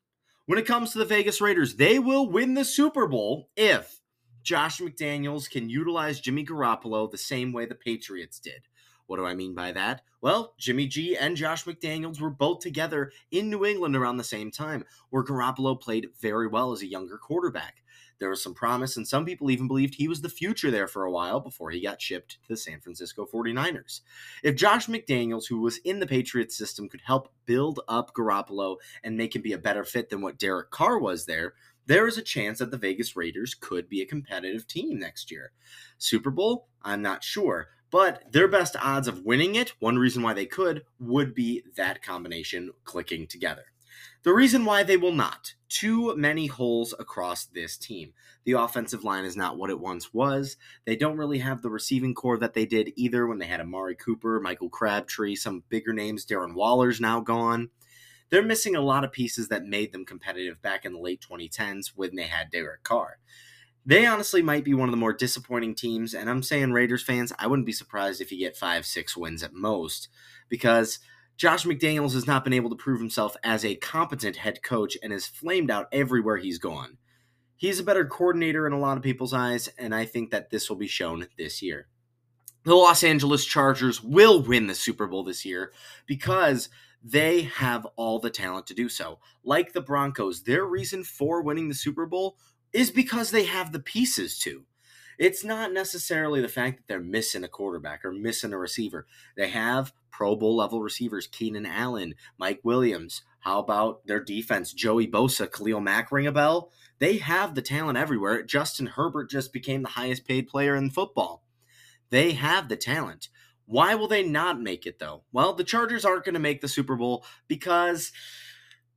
When it comes to the Vegas Raiders, they will win the Super Bowl if Josh McDaniels can utilize Jimmy Garoppolo the same way the Patriots did. What do I mean by that? Well, Jimmy G and Josh McDaniels were both together in New England around the same time, where Garoppolo played very well as a younger quarterback. There was some promise, and some people even believed he was the future there for a while before he got shipped to the San Francisco 49ers. If Josh McDaniels, who was in the Patriots system, could help build up Garoppolo and make him be a better fit than what Derek Carr was there, there is a chance that the Vegas Raiders could be a competitive team next year. Super Bowl? I'm not sure. But their best odds of winning it, one reason why they could, would be that combination clicking together. The reason why they will not too many holes across this team. The offensive line is not what it once was. They don't really have the receiving corps that they did either when they had Amari Cooper, Michael Crabtree, some bigger names. Darren Waller's now gone. They're missing a lot of pieces that made them competitive back in the late 2010s when they had Derek Carr. They honestly might be one of the more disappointing teams, and I'm saying Raiders fans, I wouldn't be surprised if you get five, six wins at most, because Josh McDaniels has not been able to prove himself as a competent head coach and is flamed out everywhere he's gone. He's a better coordinator in a lot of people's eyes, and I think that this will be shown this year. The Los Angeles Chargers will win the Super Bowl this year because they have all the talent to do so. Like the Broncos, their reason for winning the Super Bowl is because they have the pieces to. It's not necessarily the fact that they're missing a quarterback or missing a receiver. They have Pro Bowl level receivers, Keenan Allen, Mike Williams. How about their defense, Joey Bosa, Khalil Mack ring a bell? They have the talent everywhere. Justin Herbert just became the highest paid player in football. They have the talent. Why will they not make it though? Well, the Chargers aren't going to make the Super Bowl because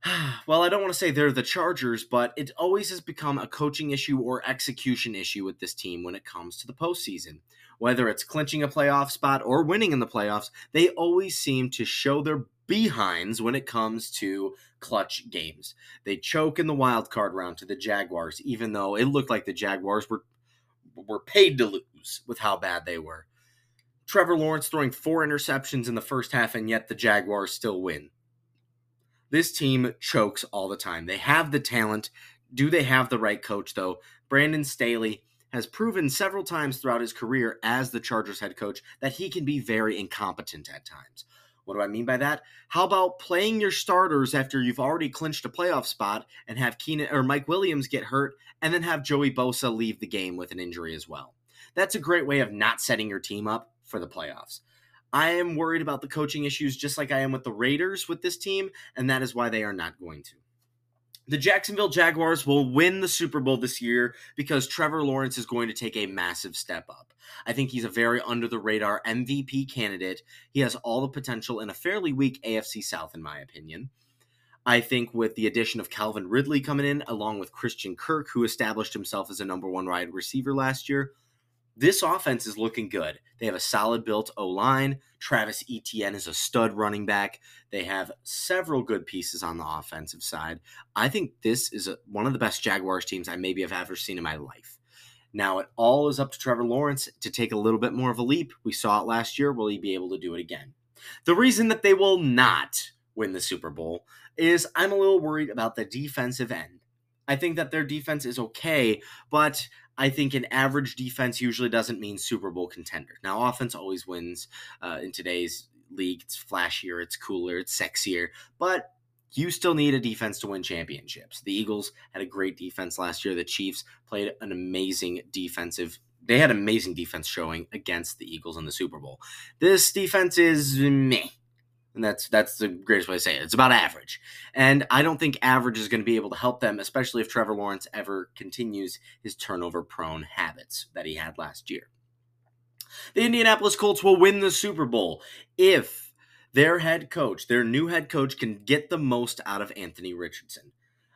well, I don't want to say they're the Chargers, but it always has become a coaching issue or execution issue with this team when it comes to the postseason. Whether it's clinching a playoff spot or winning in the playoffs, they always seem to show their behinds when it comes to clutch games. They choke in the wild card round to the Jaguars, even though it looked like the Jaguars were were paid to lose with how bad they were. Trevor Lawrence throwing four interceptions in the first half, and yet the Jaguars still win. This team chokes all the time. They have the talent. Do they have the right coach, though? Brandon Staley has proven several times throughout his career as the Chargers head coach that he can be very incompetent at times. What do I mean by that? How about playing your starters after you've already clinched a playoff spot and have Keenan or Mike Williams get hurt and then have Joey Bosa leave the game with an injury as well? That's a great way of not setting your team up for the playoffs. I am worried about the coaching issues just like I am with the Raiders with this team, and that is why they are not going to. The Jacksonville Jaguars will win the Super Bowl this year because Trevor Lawrence is going to take a massive step up. I think he's a very under the radar MVP candidate. He has all the potential in a fairly weak AFC South, in my opinion. I think with the addition of Calvin Ridley coming in, along with Christian Kirk, who established himself as a number one wide receiver last year, this offense is looking good. They have a solid built O line. Travis Etienne is a stud running back. They have several good pieces on the offensive side. I think this is a, one of the best Jaguars teams I maybe have ever seen in my life. Now it all is up to Trevor Lawrence to take a little bit more of a leap. We saw it last year. Will he be able to do it again? The reason that they will not win the Super Bowl is I'm a little worried about the defensive end. I think that their defense is okay, but I think an average defense usually doesn't mean Super Bowl contender. Now, offense always wins uh, in today's league. It's flashier, it's cooler, it's sexier, but you still need a defense to win championships. The Eagles had a great defense last year. The Chiefs played an amazing defensive. They had amazing defense showing against the Eagles in the Super Bowl. This defense is meh. And that's that's the greatest way to say it. It's about average. And I don't think average is going to be able to help them, especially if Trevor Lawrence ever continues his turnover prone habits that he had last year. The Indianapolis Colts will win the Super Bowl if their head coach, their new head coach, can get the most out of Anthony Richardson.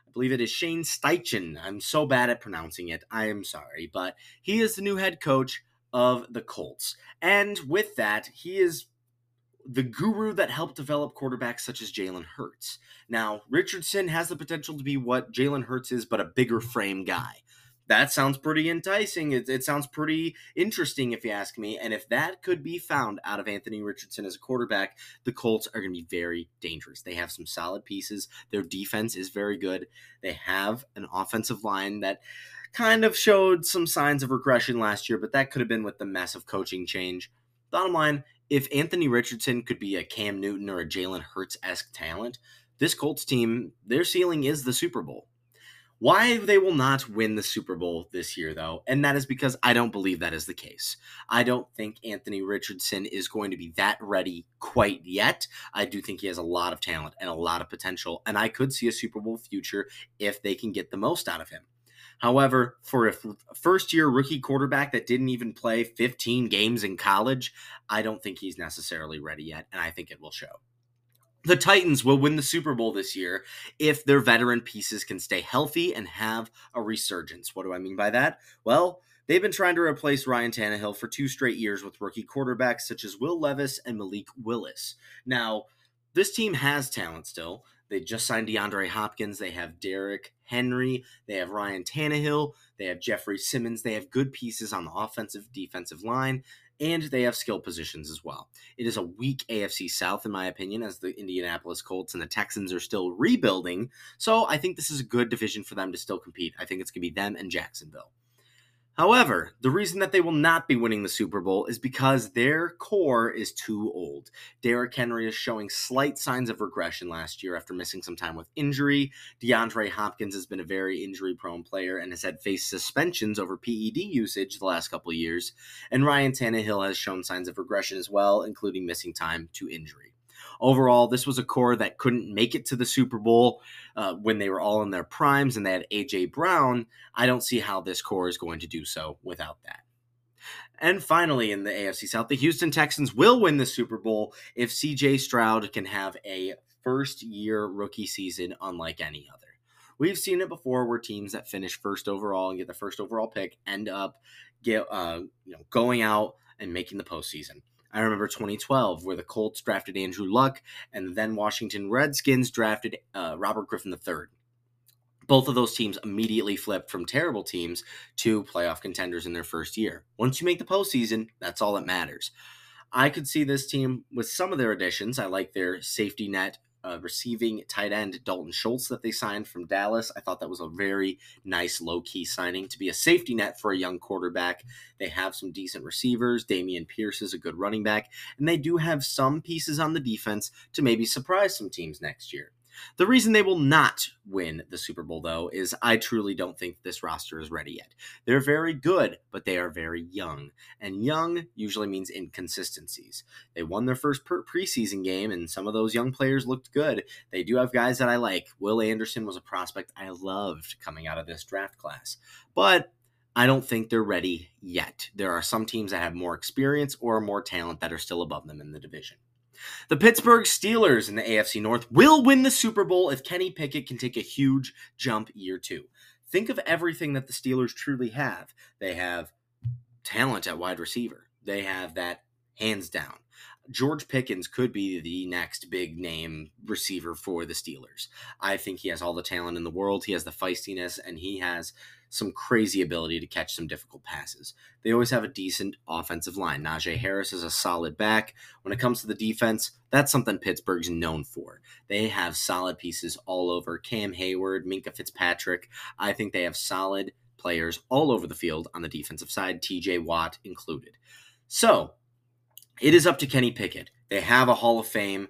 I believe it is Shane Steichen. I'm so bad at pronouncing it. I am sorry. But he is the new head coach of the Colts. And with that, he is the guru that helped develop quarterbacks such as Jalen Hurts. Now, Richardson has the potential to be what Jalen Hurts is, but a bigger frame guy. That sounds pretty enticing. It, it, sounds pretty interesting, if you ask me. And if that could be found out of Anthony Richardson as a quarterback, the Colts are going to be very dangerous. They have some solid pieces. Their defense is very good. They have an offensive line that kind of showed some signs of regression last year, but that could have been with the massive coaching change. Bottom line, if Anthony Richardson could be a Cam Newton or a Jalen Hurts esque talent, this Colts team, their ceiling is the Super Bowl. Why they will not win the Super Bowl this year, though, and that is because I don't believe that is the case. I don't think Anthony Richardson is going to be that ready quite yet. I do think he has a lot of talent and a lot of potential, and I could see a Super Bowl future if they can get the most out of him. However, for a first year rookie quarterback that didn't even play 15 games in college, I don't think he's necessarily ready yet, and I think it will show. The Titans will win the Super Bowl this year if their veteran pieces can stay healthy and have a resurgence. What do I mean by that? Well, they've been trying to replace Ryan Tannehill for two straight years with rookie quarterbacks such as Will Levis and Malik Willis. Now, this team has talent still. They just signed DeAndre Hopkins. They have Derrick Henry. They have Ryan Tannehill. They have Jeffrey Simmons. They have good pieces on the offensive, defensive line, and they have skill positions as well. It is a weak AFC South, in my opinion, as the Indianapolis Colts and the Texans are still rebuilding. So I think this is a good division for them to still compete. I think it's going to be them and Jacksonville. However, the reason that they will not be winning the Super Bowl is because their core is too old. Derrick Henry is showing slight signs of regression last year after missing some time with injury. DeAndre Hopkins has been a very injury prone player and has had faced suspensions over PED usage the last couple years. And Ryan Tannehill has shown signs of regression as well, including missing time to injury. Overall, this was a core that couldn't make it to the Super Bowl uh, when they were all in their primes and they had AJ Brown. I don't see how this core is going to do so without that. And finally, in the AFC South, the Houston Texans will win the Super Bowl if CJ Stroud can have a first year rookie season unlike any other. We've seen it before where teams that finish first overall and get the first overall pick end up get uh, you know going out and making the postseason. I remember 2012, where the Colts drafted Andrew Luck, and the then Washington Redskins drafted uh, Robert Griffin III. Both of those teams immediately flipped from terrible teams to playoff contenders in their first year. Once you make the postseason, that's all that matters. I could see this team with some of their additions. I like their safety net uh, receiving tight end Dalton Schultz that they signed from Dallas. I thought that was a very nice low key signing to be a safety net for a young quarterback. They have some decent receivers. Dameon Pierce is a good running back, and they do have some pieces on the defense to maybe surprise some teams next year. The reason they will not win the Super Bowl, though, is I truly don't think this roster is ready yet. They're very good, but they are very young. And young usually means inconsistencies. They won their first preseason game, and some of those young players looked good. They do have guys that I like. Will Anderson was a prospect I loved coming out of this draft class. But I don't think they're ready yet. There are some teams that have more experience or more talent that are still above them in the division. The Pittsburgh Steelers in the AFC North will win the Super Bowl if Kenny Pickett can take a huge jump year two. Think of everything that the Steelers truly have. They have talent at wide receiver, they have that hands down. George Pickens could be the next big name receiver for the Steelers. I think he has all the talent in the world. He has the feistiness and he has some crazy ability to catch some difficult passes. They always have a decent offensive line. Najee Harris is a solid back. When it comes to the defense, that's something Pittsburgh's known for. They have solid pieces all over. Cam Heyward, Minkah Fitzpatrick. I think they have solid players all over the field on the defensive side, TJ Watt included. So, it is up to Kenny Pickett. They have a Hall of Fame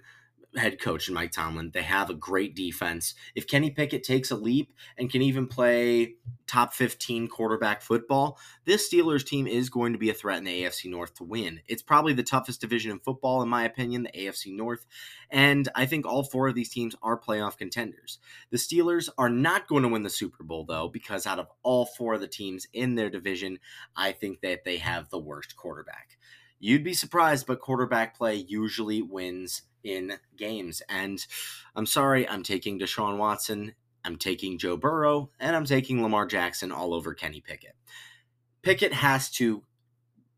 head coach in Mike Tomlin. They have a great defense. If Kenny Pickett takes a leap and can even play top 15 quarterback football, this Steelers team is going to be a threat in the AFC North to win. It's probably the toughest division in football, in my opinion, the AFC North. And I think all four of these teams are playoff contenders. The Steelers are not going to win the Super Bowl, though, because out of all four of the teams in their division, I think that they have the worst quarterback. You'd be surprised, but quarterback play usually wins in games. And I'm sorry, I'm taking Deshaun Watson, I'm taking Joe Burrow, and I'm taking Lamar Jackson all over Kenny Pickett. Pickett has to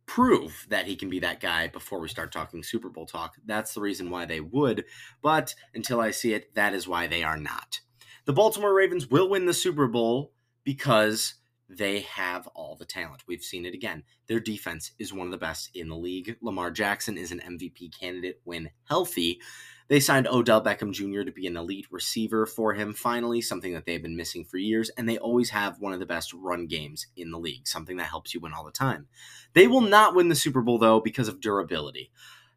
prove that he can be that guy before we start talking Super Bowl talk. That's the reason why they would, but until I see it, that is why they are not. The Baltimore Ravens will win the Super Bowl because they have all the talent. We've seen it again. Their defense is one of the best in the league. Lamar Jackson is an MVP candidate when healthy. They signed Odell Beckham Jr. to be an elite receiver for him, finally, something that they've been missing for years, and they always have one of the best run games in the league, something that helps you win all the time. They will not win the Super Bowl, though, because of durability.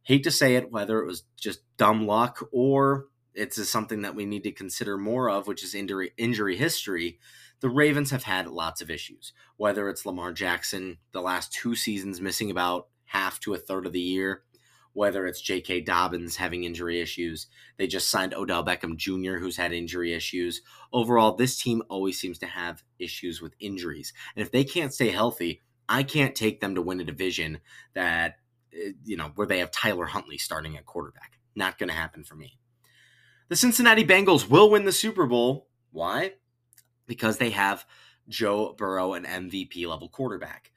Hate to say it, whether it was just dumb luck or it's something that we need to consider more of, which is injury, injury history the Ravens have had lots of issues, whether it's Lamar Jackson, the last two seasons missing about half to a third of the year, whether it's J.K. Dobbins having injury issues. They just signed Odell Beckham Jr., who's had injury issues. Overall, this team always seems to have issues with injuries. And if they can't stay healthy, I can't take them to win a division that, eh, you know, where they have Tyler Huntley starting at quarterback. Not going to happen for me. The Cincinnati Bengals will win the Super Bowl. Why? Because they have Joe Burrow, an MVP level quarterback.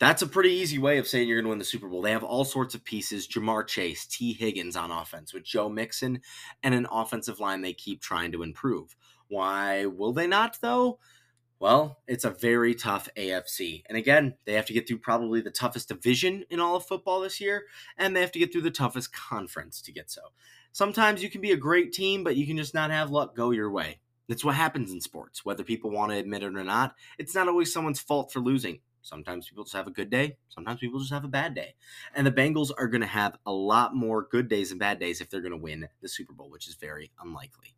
That's a pretty easy way of saying you're going to win the Super Bowl. They have all sorts of pieces Ja'Marr Chase, Tee Higgins on offense with Joe Mixon, and an offensive line they keep trying to improve. Why will they not, though? Well, it's a very tough AFC. And again, they have to get through probably the toughest division in all of football this year, and they have to get through the toughest conference to get so. Sometimes you can be a great team, but you can just not have luck go your way. It's what happens in sports, whether people want to admit it or not. It's not always someone's fault for losing. Sometimes people just have a good day. Sometimes people just have a bad day. And the Bengals are going to have a lot more good days and bad days if they're going to win the Super Bowl, which is very unlikely.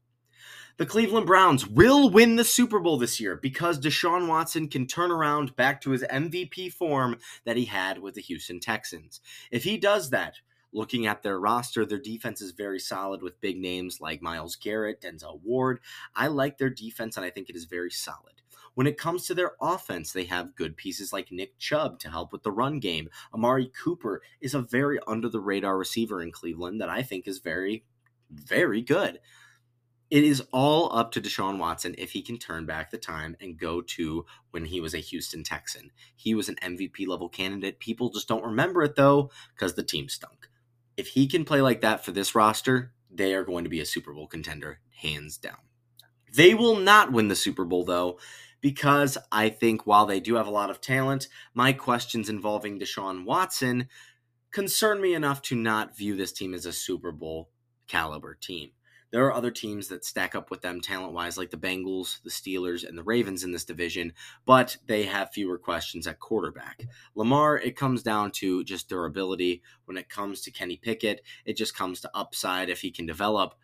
The Cleveland Browns will win the Super Bowl this year because Deshaun Watson can turn around back to his MVP form that he had with the Houston Texans. If he does that, looking at their roster, their defense is very solid with big names like Myles Garrett, Denzel Ward. I like their defense and I think it is very solid. When it comes to their offense, they have good pieces like Nick Chubb to help with the run game. Amari Cooper is a very under the radar receiver in Cleveland that I think is very, very good. it is all up to Deshaun Watson if he can turn back the time and go to when he was a Houston Texan. He was an MVP level candidate. People just don't remember it though because the team stunk. If he can play like that for this roster, they are going to be a Super Bowl contender, hands down. They will not win the Super Bowl though because I think while they do have a lot of talent, my questions involving Deshaun Watson concern me enough to not view this team as a Super Bowl caliber team. There are other teams that stack up with them talent wise, like the Bengals, the Steelers, and the Ravens in this division, but they have fewer questions at quarterback. Lamar, it comes down to just durability. When it comes to Kenny Pickett, it just comes to upside if he can develop.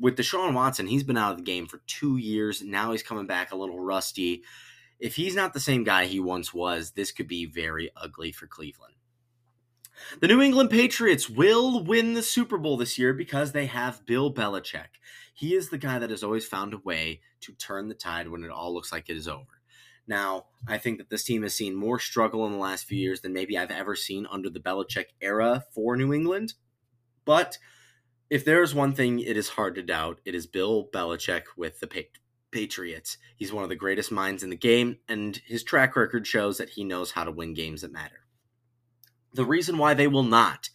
With Deshaun Watson, he's been out of the game for two years. Now he's coming back a little rusty. If he's not the same guy he once was, this could be very ugly for Cleveland. The New England Patriots will win the Super Bowl this year because they have Bill Belichick. He is the guy that has always found a way to turn the tide when it all looks like it is over. Now, I think that this team has seen more struggle in the last few years than maybe I've ever seen under the Belichick era for New England. But if there is one thing it is hard to doubt, it is Bill Belichick with the Patriots. He's one of the greatest minds in the game, and his track record shows that he knows how to win games that matter. The reason why they will not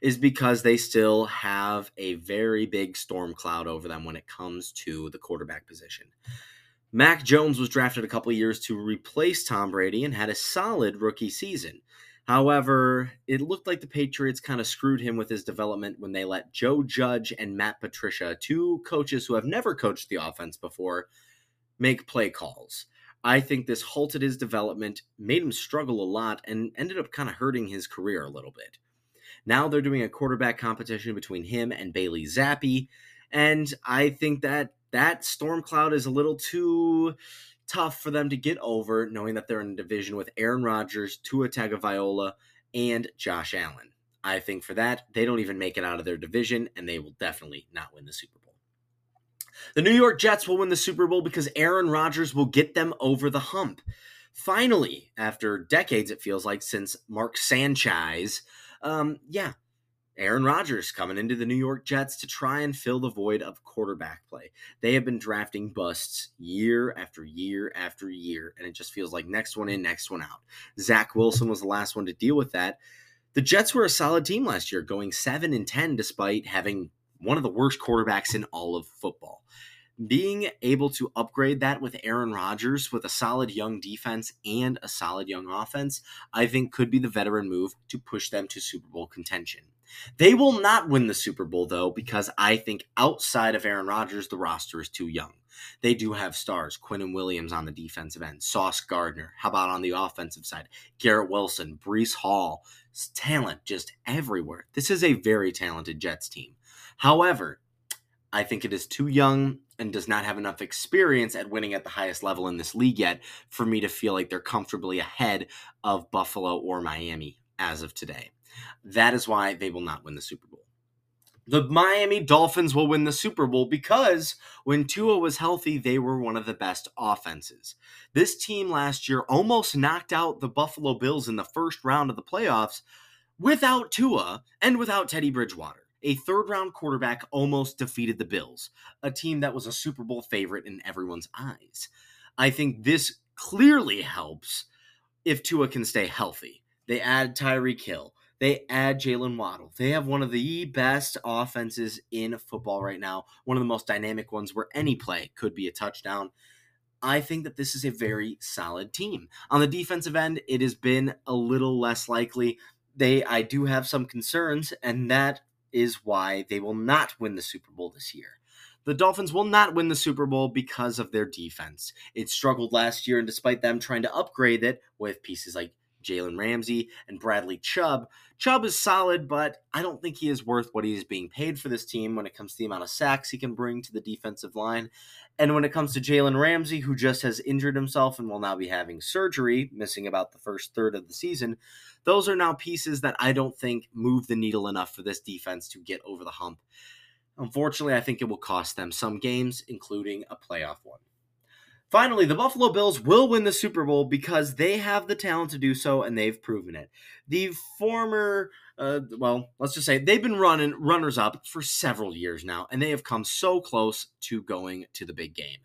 is because they still have a very big storm cloud over them when it comes to the quarterback position. Mac Jones was drafted a couple years to replace Tom Brady and had a solid rookie season. However, it looked like the Patriots kind of screwed him with his development when they let Joe Judge and Matt Patricia, two coaches who have never coached the offense before, make play calls. I think this halted his development, made him struggle a lot, and ended up kind of hurting his career a little bit. Now they're doing a quarterback competition between him and Bailey Zappe, and I think that that storm cloud is a little too tough for them to get over, knowing that they're in a division with Aaron Rodgers, Tua Tagovailoa, and Josh Allen. I think for that, they don't even make it out of their division, and they will definitely not win the Super Bowl. The New York Jets will win the Super Bowl because Aaron Rodgers will get them over the hump. Finally, after decades, it feels like, since Mark Sanchez, um, yeah, Aaron Rodgers coming into the New York Jets to try and fill the void of quarterback play. They have been drafting busts year after year after year, and it just feels like next one in, next one out. Zach Wilson was the last one to deal with that. The Jets were a solid team last year, going 7 and 10 despite having one of the worst quarterbacks in all of football. Being able to upgrade that with Aaron Rodgers with a solid young defense and a solid young offense, I think could be the veteran move to push them to Super Bowl contention. They will not win the Super Bowl, though, because I think outside of Aaron Rodgers, the roster is too young. They do have stars, Quinnen Williams on the defensive end, Sauce Gardner. How about on the offensive side? Garrett Wilson, Breece Hall, talent just everywhere. This is a very talented Jets team. However, I think it is too young and does not have enough experience at winning at the highest level in this league yet for me to feel like they're comfortably ahead of Buffalo or Miami as of today. That is why they will not win the Super Bowl. The Miami Dolphins will win the Super Bowl because when Tua was healthy, they were one of the best offenses. This team last year almost knocked out the Buffalo Bills in the first round of the playoffs without Tua and without Teddy Bridgewater a third round quarterback almost defeated the Bills, a team that was a Super Bowl favorite in everyone's eyes. I think this clearly helps if Tua can stay healthy. They add Tyreek Hill. They add Jaylen Waddle. They have one of the best offenses in football right now, one of the most dynamic ones where any play could be a touchdown. I think that this is a very solid team. On the defensive end, it has been a little less likely. They I do have some concerns, and that is why they will not win the Super Bowl this year. The Dolphins will not win the Super Bowl because of their defense. It struggled last year, and despite them trying to upgrade it with pieces like Jalen Ramsey and Bradley Chubb. Chubb is solid, but I don't think he is worth what he is being paid for this team when it comes to the amount of sacks he can bring to the defensive line. And when it comes to Jalen Ramsey, who just has injured himself and will now be having surgery, missing about the first third of the season, those are now pieces that I don't think move the needle enough for this defense to get over the hump. Unfortunately, I think it will cost them some games, including a playoff one. Finally, the Buffalo Bills will win the Super Bowl because they have the talent to do so and they've proven it. The former, uh, well, let's just say they've been running runners up for several years now and they have come so close to going to the big game.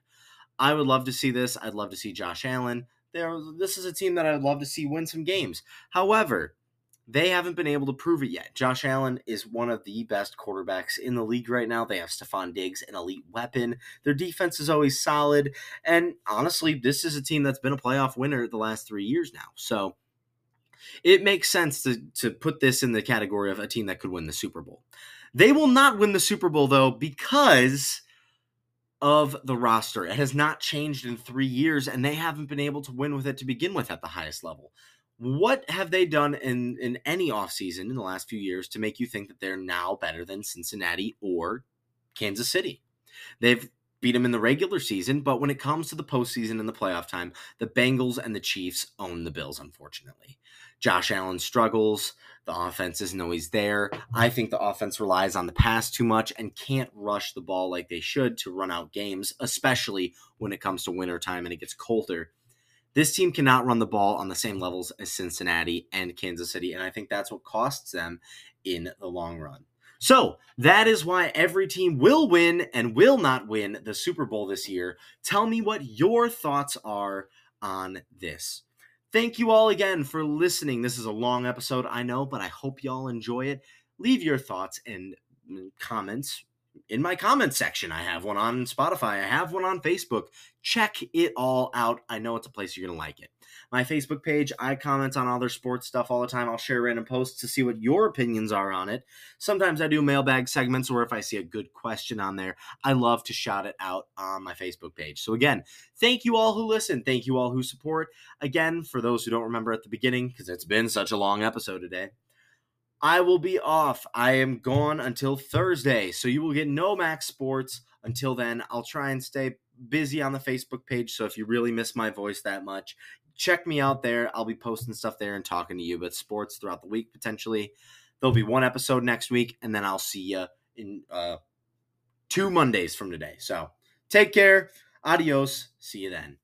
I would love to see this. I'd love to see Josh Allen. There, this is a team that I'd love to see win some games. However, they haven't been able to prove it yet. Josh Allen is one of the best quarterbacks in the league right now. They have Stefon Diggs, an elite weapon. Their defense is always solid. And honestly, this is a team that's been a playoff winner the last three years now. So it makes sense to, to put this in the category of a team that could win the Super Bowl. They will not win the Super Bowl, though, because of the roster. It has not changed in three years, and they haven't been able to win with it to begin with at the highest level. What have they done in, in any offseason in the last few years to make you think that they're now better than Cincinnati or Kansas City? They've beat them in the regular season, but when it comes to the postseason and the playoff time, the Bengals and the Chiefs own the Bills, unfortunately. Josh Allen struggles. The offense isn't always there. I think the offense relies on the pass too much and can't rush the ball like they should to run out games, especially when it comes to wintertime and it gets colder. This team cannot run the ball on the same levels as Cincinnati and Kansas City, and I think that's what costs them in the long run. So that is why every team will win and will not win the Super Bowl this year. Tell me what your thoughts are on this. Thank you all again for listening. This is a long episode, I know, but I hope y'all enjoy it. Leave your thoughts and mm, comments in my comments section. I have one on Spotify. I have one on Facebook. Check it all out. I know it's a place you're going to like it. My Facebook page, I comment on other sports stuff all the time. I'll share random posts to see what your opinions are on it. Sometimes I do mailbag segments, or if I see a good question on there, I love to shout it out on my Facebook page. So, again, thank you all who listen. Thank you all who support. Again, for those who don't remember at the beginning, because it's been such a long episode today, I will be off. I am gone until Thursday. So you will get no Max'd Sports until then. I'll try and stay busy on the Facebook page. So if you really miss my voice that much, check me out there. I'll be posting stuff there and talking to you about sports throughout the week potentially. There'll be one episode next week, and then I'll see you in uh, two Mondays from today. So take care. Adios. See you then.